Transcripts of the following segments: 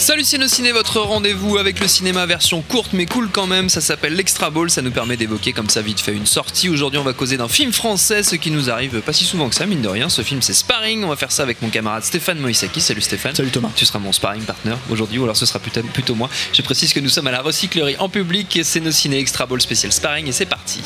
Salut Ciné, votre rendez-vous avec le cinéma version courte mais cool quand même. Ça s'appelle l'Extra Ball, ça nous permet d'évoquer comme ça vite fait une sortie. Aujourd'hui, on va causer d'un film français, ce qui nous arrive pas si souvent que ça, mine de rien. Ce film, c'est Sparring. On va faire ça avec mon camarade Stéphane Moïsaki. Salut Stéphane. Salut Thomas. Tu seras mon sparring partner aujourd'hui, ou alors ce sera plutôt, plutôt moi. Je précise que nous sommes à la recyclerie en public et c'est nos ciné Extra Ball spécial Sparring et c'est parti.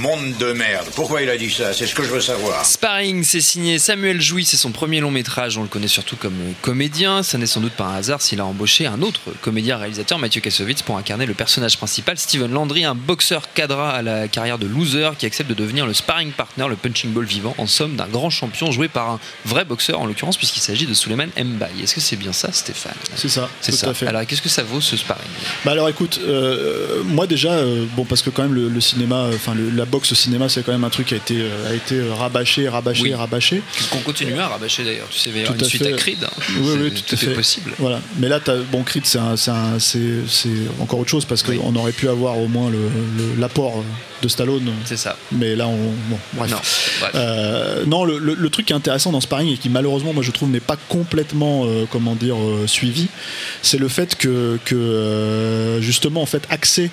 Monde de merde. Pourquoi il a dit ça? C'est ce que je veux savoir. Sparring, c'est signé Samuel Jouy, c'est son premier long métrage, on le connaît surtout comme euh, comédien, ça n'est sans doute pas un hasard s'il a embauché un autre comédien réalisateur, Mathieu Kassovitz, pour incarner le personnage principal, Steven Landry, un boxeur cadra à la carrière de loser qui accepte de devenir le sparring partner, le punching ball vivant, en somme d'un grand champion joué par un vrai boxeur en l'occurrence puisqu'il s'agit de Suleiman Mbaye. Est-ce que c'est bien ça Stéphane? C'est ça, C'est tout ça. à fait. Alors qu'est-ce que ça vaut ce sparring? Bah alors écoute, euh, moi déjà, euh, bon parce que quand même le, le cinéma, enfin le- la boxe au cinéma, c'est quand même un truc qui a été, euh, a été euh, rabâché, rabâché, Oui. rabâché. Qu'on continue à rabâcher d'ailleurs, tu sais, il y Tout une suite fait. à Creed. hein. Oui, oui, tout, à fait. possible. Voilà. Mais là, t'as- bon, Creed, c'est encore autre chose parce qu'on Oui. aurait pu avoir au moins le- le- l'apport de Stallone. C'est ça. Mais là, on, bon, bref. Non, bref. Euh, non, le, le- le truc qui est intéressant dans Sparring et qui malheureusement, moi je trouve, n'est pas complètement, euh, comment dire, euh, suivi, c'est le fait que, que, justement, en fait, axer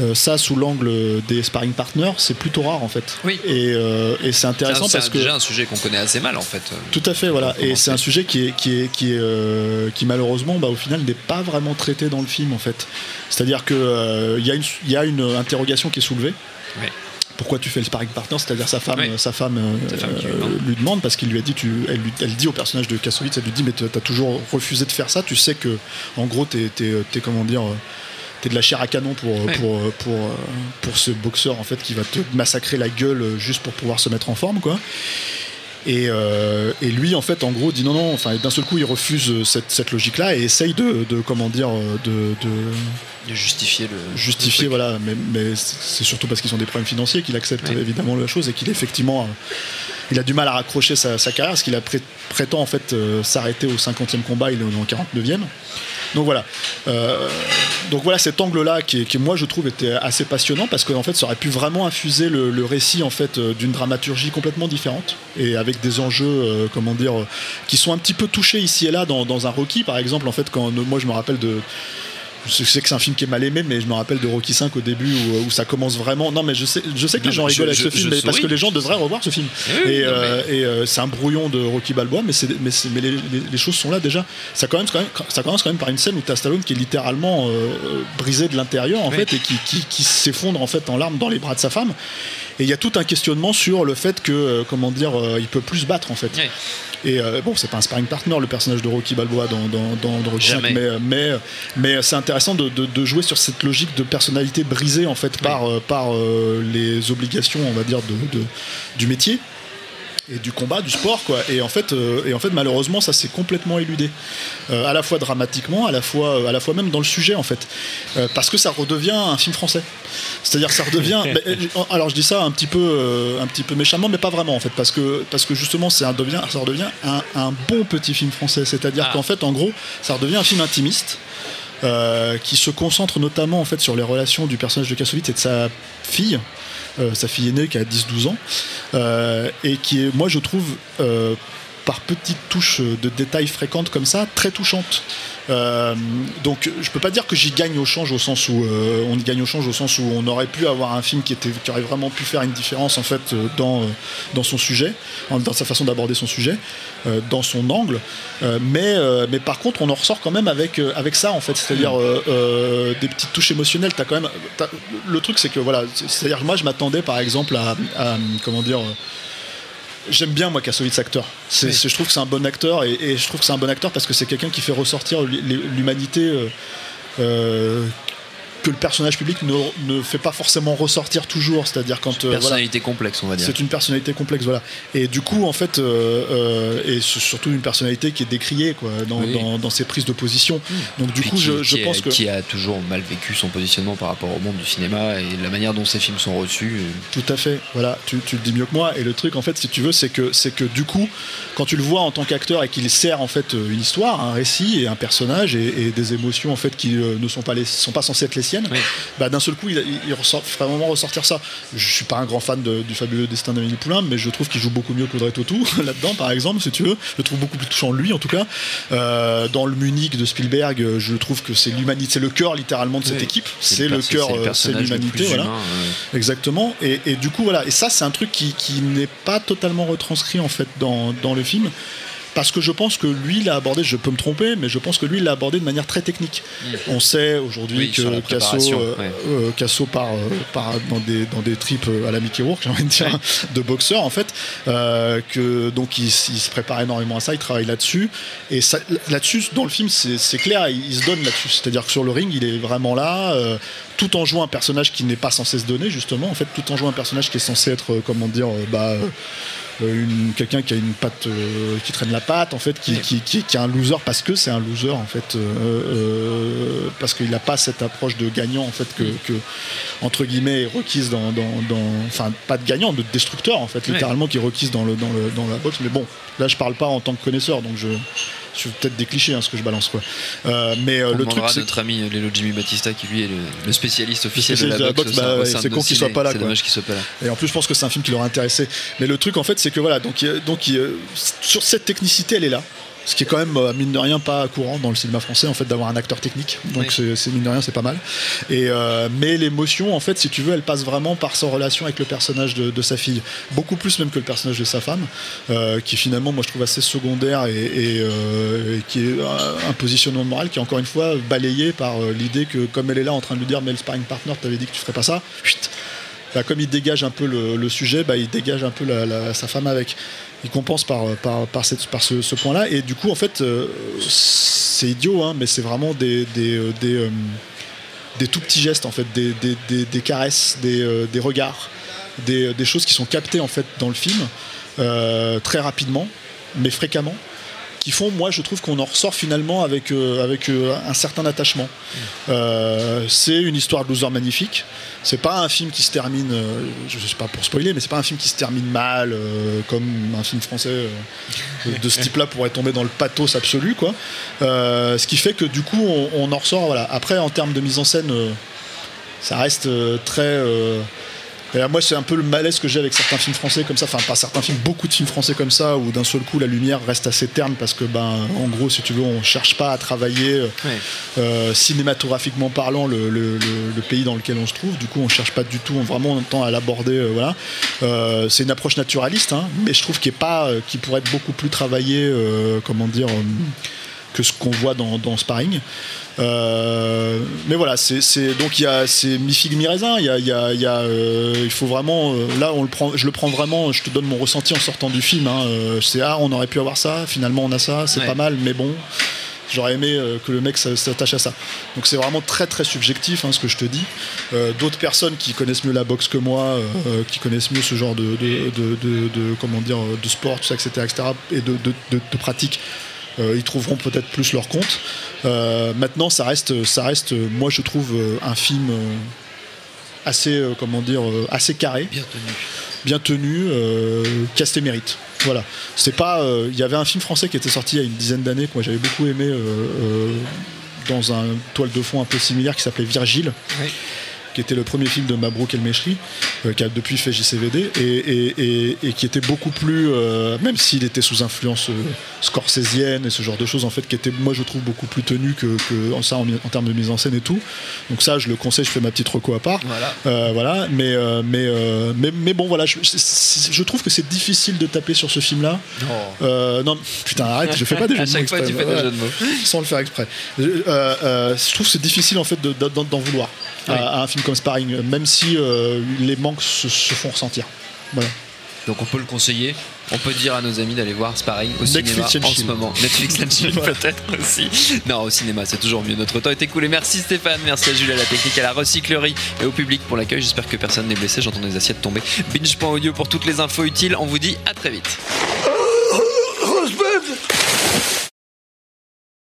euh, ça sous l'angle des sparring partners, c'est plutôt rare en fait. Oui. Et, euh, et c'est intéressant C'est parce c'est que déjà un sujet qu'on connaît assez mal en fait. tout à fait, voilà. Et c'est un sujet qui est, qui est, qui est, euh, qui malheureusement, bah, au final, n'est pas vraiment traité dans le film, en fait. C'est-à-dire que euh, il y, a une- y a une interrogation qui est soulevée. Oui. Pourquoi tu fais le sparring partner? C'est-à-dire sa femme, Oui. sa femme, euh, Sa femme qui lui euh, demande. lui demande parce qu'il lui a dit, tu, elle, lui- elle dit au personnage de Kassovitz, elle lui dit, mais t'as toujours refusé de faire ça. Tu sais que, en gros, t'es, comment dire. Euh, T'es de la chair à canon pour, pour, pour, euh, pour ce boxeur en fait qui va te massacrer la gueule euh, juste pour pouvoir se mettre en forme quoi. Et, euh, et lui, en fait, en gros, dit non, non. Enfin, d'un seul coup, il refuse euh, cette, cette logique-là et essaye de, de comment dire, euh, de, de De justifier le. justifier, le voilà. Mais, mais c'est surtout parce qu'ils ont des problèmes financiers qu'il accepte évidemment la chose et qu'il effectivement, euh, il a du mal à raccrocher sa, sa carrière parce qu'il prétend en fait euh, s'arrêter au 50e combat, il est au 49e. Donc voilà. Euh, donc voilà cet angle-là qui, moi je trouve était assez passionnant parce qu'en fait ça aurait pu vraiment infuser le, récit en euh, d'une dramaturgie complètement différente et avec des enjeux euh, comment dire qui sont un petit peu touchés ici et là dans, dans un Rocky par exemple en fait quand moi je me rappelle de je sais que c'est un film qui est mal aimé, mais je me rappelle de Rocky 5 au début où, où ça commence vraiment. Non, mais je sais, je sais que Non, les gens rigolent avec ce film, mais parce que les gens devraient revoir ce film. Oui, et euh, et, euh, c'est un brouillon de Rocky Balboa, mais, les, les- les choses sont là déjà. Ça commence quand même, ça commence quand même par une scène où t'as Stallone qui est littéralement euh, brisé de l'intérieur en Oui. fait et qui, qui, qui s'effondre en fait en larmes dans les bras de sa femme. Et il y a tout un questionnement sur le fait que, euh, comment dire, euh, il peut plus se battre en fait. Oui. Et euh, bon, c'est pas un sparring partner le personnage de Rocky Balboa dans, dans, dans, dans Rocky Jamais. 5, mais, mais, mais c'est intéressant de, de- de jouer sur cette logique de personnalité brisée en fait par, euh, par euh, les obligations, on va dire, de, de- du métier et du combat, du sport, quoi. Et en fait, euh, et en fait malheureusement, ça s'est complètement éludé, Euh, à la fois dramatiquement, à la fois, euh, à la fois même dans le sujet, en fait, Euh, parce que ça redevient un film français. C'est-à-dire, ça redevient. alors, je dis ça un petit peu, un petit peu méchamment, mais pas vraiment, en fait, parce que, parce que justement, c'est un devient, ça redevient un, un bon petit film français. C'est-à-dire Ah. qu'en fait, en gros, ça redevient un film intimiste. qui se concentre notamment en fait sur les relations du personnage de Kassovitz et de sa fille, sa fille aînée qui a 10-12 ans, euh, et qui est, moi je trouve, euh, par petites touches de détails fréquentes comme ça, très touchante. Euh, donc je peux pas dire que j'y gagne au change au sens où euh, on y gagne au change au sens où on aurait pu avoir un film qui était qui aurait vraiment pu faire une différence en fait euh, dans dans son sujet, dans sa façon d'aborder son sujet, dans son angle. Mais mais par contre on en ressort quand même avec avec ça en fait, c'est-à-dire des petites touches émotionnelles. T'as quand même le truc c'est que voilà, c'est- c'est-à-dire moi je m'attendais par exemple à, à, comment dire. J'aime bien moi Kassovitz acteur. Oui. je trouve que c'est un bon acteur et, et je trouve que c'est un bon acteur parce que c'est quelqu'un qui fait ressortir l'hu- l'humanité euh, euh, que le personnage public ne, ne fait pas forcément ressortir toujours. C'est-à-dire quand euh, voilà, Personnalité complexe, on va dire. c'est une personnalité complexe, voilà. Et du coup, en fait, euh, euh, et c'est surtout une personnalité qui est décriée quoi, dans, Oui. dans- dans ses prises de position. Donc du Puis coup, qui, je, je qui pense a, que qui a toujours mal vécu son positionnement par rapport au monde du cinéma et la manière dont ses films sont reçus. euh, Tout à fait, voilà, tu, tu le dis mieux que moi. Et le truc, en fait, si tu veux, c'est que, c'est que du coup, quand tu le vois en tant qu'acteur et qu'il sert en fait une histoire, un récit et un personnage et, et des émotions en fait qui euh, ne sont pas, les, sont pas censées être les siennes, Oui. bah, d'un seul coup, il, il, il ressort, vraiment ressortir ça. Je suis pas un grand fan de- du fabuleux destin d'Amélie Poulain, mais je trouve qu'il joue beaucoup mieux qu'Audrey Tautou là-dedans, par exemple, si tu veux. Je le trouve beaucoup plus touchant lui, en tout cas. Euh, dans le Munich de Spielberg, je trouve que c'est l'humanité, c'est le cœur littéralement de cette Oui. équipe. C'est le cœur, c'est euh, l'humanité, voilà. humain, Exactement. Et, et du coup, voilà. Et ça, c'est un truc qui, qui n'est pas totalement retranscrit en fait dans, dans le film. Parce que je pense que lui l'a abordé, je peux me tromper, mais je pense que lui il l'a abordé de manière très technique. On sait aujourd'hui Mm. Oui, que Casso, euh, ouais. euh, Casso part, euh, part dans des dans des trips euh, à la Mickey Rourke, j'ai envie de dire, de boxeur en fait. Euh, que donc il, se prépare énormément à ça, il travaille là-dessus. Et là-dessus, dans le film, c'est clair, il, il se donne là-dessus. C'est-à-dire que sur le ring, il est vraiment là. euh, tout en jouant un personnage qui n'est pas censé se donner justement en fait tout en jouant un personnage qui est censé être comment dire bah une- quelqu'un qui a une patte euh, qui traîne la patte en fait qui, qui, qui- qui est un loser parce que c'est un loser en fait euh, euh, parce qu'il n'a pas cette approche de gagnant en fait que, que, entre guillemets est requise dans, dans, dans- enfin pas de gagnant de destructeur en fait Ouais. littéralement qui est requise dans le dans le dans la boxe. Mais bon là je parle pas en tant que connaisseur donc je suis peut-être des clichés hein, ce que je balance quoi Euh, mais euh, le truc c'est notre ami euh, Lélo Jimmy Batista qui lui est le, le spécialiste officiel spécialiste de la boxe. bah ouais, c'est con qu'il soit pas là, C'est dommage qu'il soit pas là. Et en plus, je pense que c'est un film qui leur intéressé. Mais le truc, en fait, c'est que voilà, donc, sur cette technicité, elle est là. Ce qui est quand même, euh, mine de rien, pas courant dans le cinéma français, en fait, d'avoir un acteur technique. Donc, Oui. c'est- mine de rien, c'est pas mal. Et, euh, mais l'émotion, en fait, si tu veux, elle passe vraiment par sa relation avec le personnage de, de sa fille. Beaucoup plus même que le personnage de sa femme, euh, qui finalement, moi, je trouve assez secondaire et, et, euh, et qui est un, un positionnement moral qui est encore une fois balayé par l'idée que, comme elle est là en train de lui dire, mais le sparring partner, t'avais dit que tu ferais pas ça, chut, bah, comme il dégage un peu le, sujet, bah, il dégage un peu sa femme avec. Il compense par, ce, point-là. Et du coup, en fait, euh, c'est idiot, hein, mais c'est vraiment des, euh, euh, des tout petits gestes, en fait, des, caresses, des, regards, des, choses qui sont captées en fait dans le film très rapidement, mais fréquemment qui font, moi, je trouve qu'on en ressort finalement avec, euh, avec euh, un certain attachement. Euh, c'est une histoire de loser magnifique. C'est pas un film qui se termine, je sais pas pour spoiler, mais c'est pas un film qui se termine mal, comme un film français de- ce type-là pourrait tomber dans le pathos absolu, quoi. Ce qui fait que du coup, on, on en ressort. Voilà. Après, en termes de mise en scène, ça reste très. Et là, moi, c'est un peu le malaise que j'ai avec certains films français comme ça, enfin pas certains films, beaucoup de films français comme ça, où d'un seul coup la lumière reste assez terne parce que, ben, en gros, si tu veux, on cherche pas à travailler euh, Ouais. euh, cinématographiquement parlant le, le- le- le pays dans lequel on se trouve. Du coup, on cherche pas du tout, on vraiment temps à l'aborder. euh, voilà, Euh, c'est une approche naturaliste, hein, mais je trouve qu'il est pas, qui pourrait être beaucoup plus travaillé, euh, comment dire. Que ce qu'on voit dans, dans Sparring. Euh, mais voilà, c'est donc il y a c'est mi figue mi raisin. Il y a, il y a- il y a, euh, il faut vraiment euh, là on le prend, je le prends vraiment. Je te donne mon ressenti en sortant du film. Hein, euh, c'est ah on aurait pu avoir ça. Finalement on a ça. C'est Ouais. pas mal, mais bon. J'aurais aimé que le mec s'attache à ça. Donc c'est vraiment très très subjectif hein, ce que je te dis. D'autres personnes qui connaissent mieux la boxe que moi, qui connaissent mieux ce genre de, de, de- comment dire de sport, tout ça, etc., etc., et de, de, de, de pratique, euh, ils trouveront peut-être plus leur compte. Euh, maintenant, ça reste, ça reste, euh, moi je trouve euh, un film euh, assez, euh, comment dire, euh, assez carré, Bien tenu. bien tenu, euh, qui a ses mérites. Voilà. C'est pas. euh, Il y avait un film français qui était sorti il y a une dizaine d'années que moi j'avais beaucoup aimé. euh, euh, dans un toile de fond un peu similaire qui s'appelait Virgile. Qui était le premier film de Mabrouk El Meshri, euh, qui a depuis fait JCVD, et, et- et- et qui était beaucoup plus, euh, même s'il était sous influence euh, scorsésienne et ce genre de choses, en fait, qui était, moi je trouve, beaucoup plus tenu que, ça en, en termes de mise en scène et tout. Donc ça, je le conseille, je fais ma petite reco à part. Voilà. Voilà, mais, mais, mais, mais bon, voilà, je, trouve que c'est difficile de taper sur ce film-là. Non, putain, arrête, je fais pas des jeux de mots chaque fois, tu exprès, fais des ouais, jeux de mots. Sans le faire exprès. Je trouve que c'est difficile en fait de- de- d'en vouloir à un film comme Sparring, même si euh, les manques se, se font ressentir. Voilà. Donc on peut le conseiller. On peut dire à nos amis d'aller voir, pareil, au Netflix cinéma and en ce moment. Netflix and peut-être aussi. Non, au cinéma, c'est toujours mieux. Notre temps est écoulé. Merci Stéphane, merci à Jules à la technique, à la recyclerie et au public pour l'accueil. J'espère que personne n'est blessé. J'entends des assiettes tomber. Binge.audio pour toutes les infos utiles. On vous dit à très vite.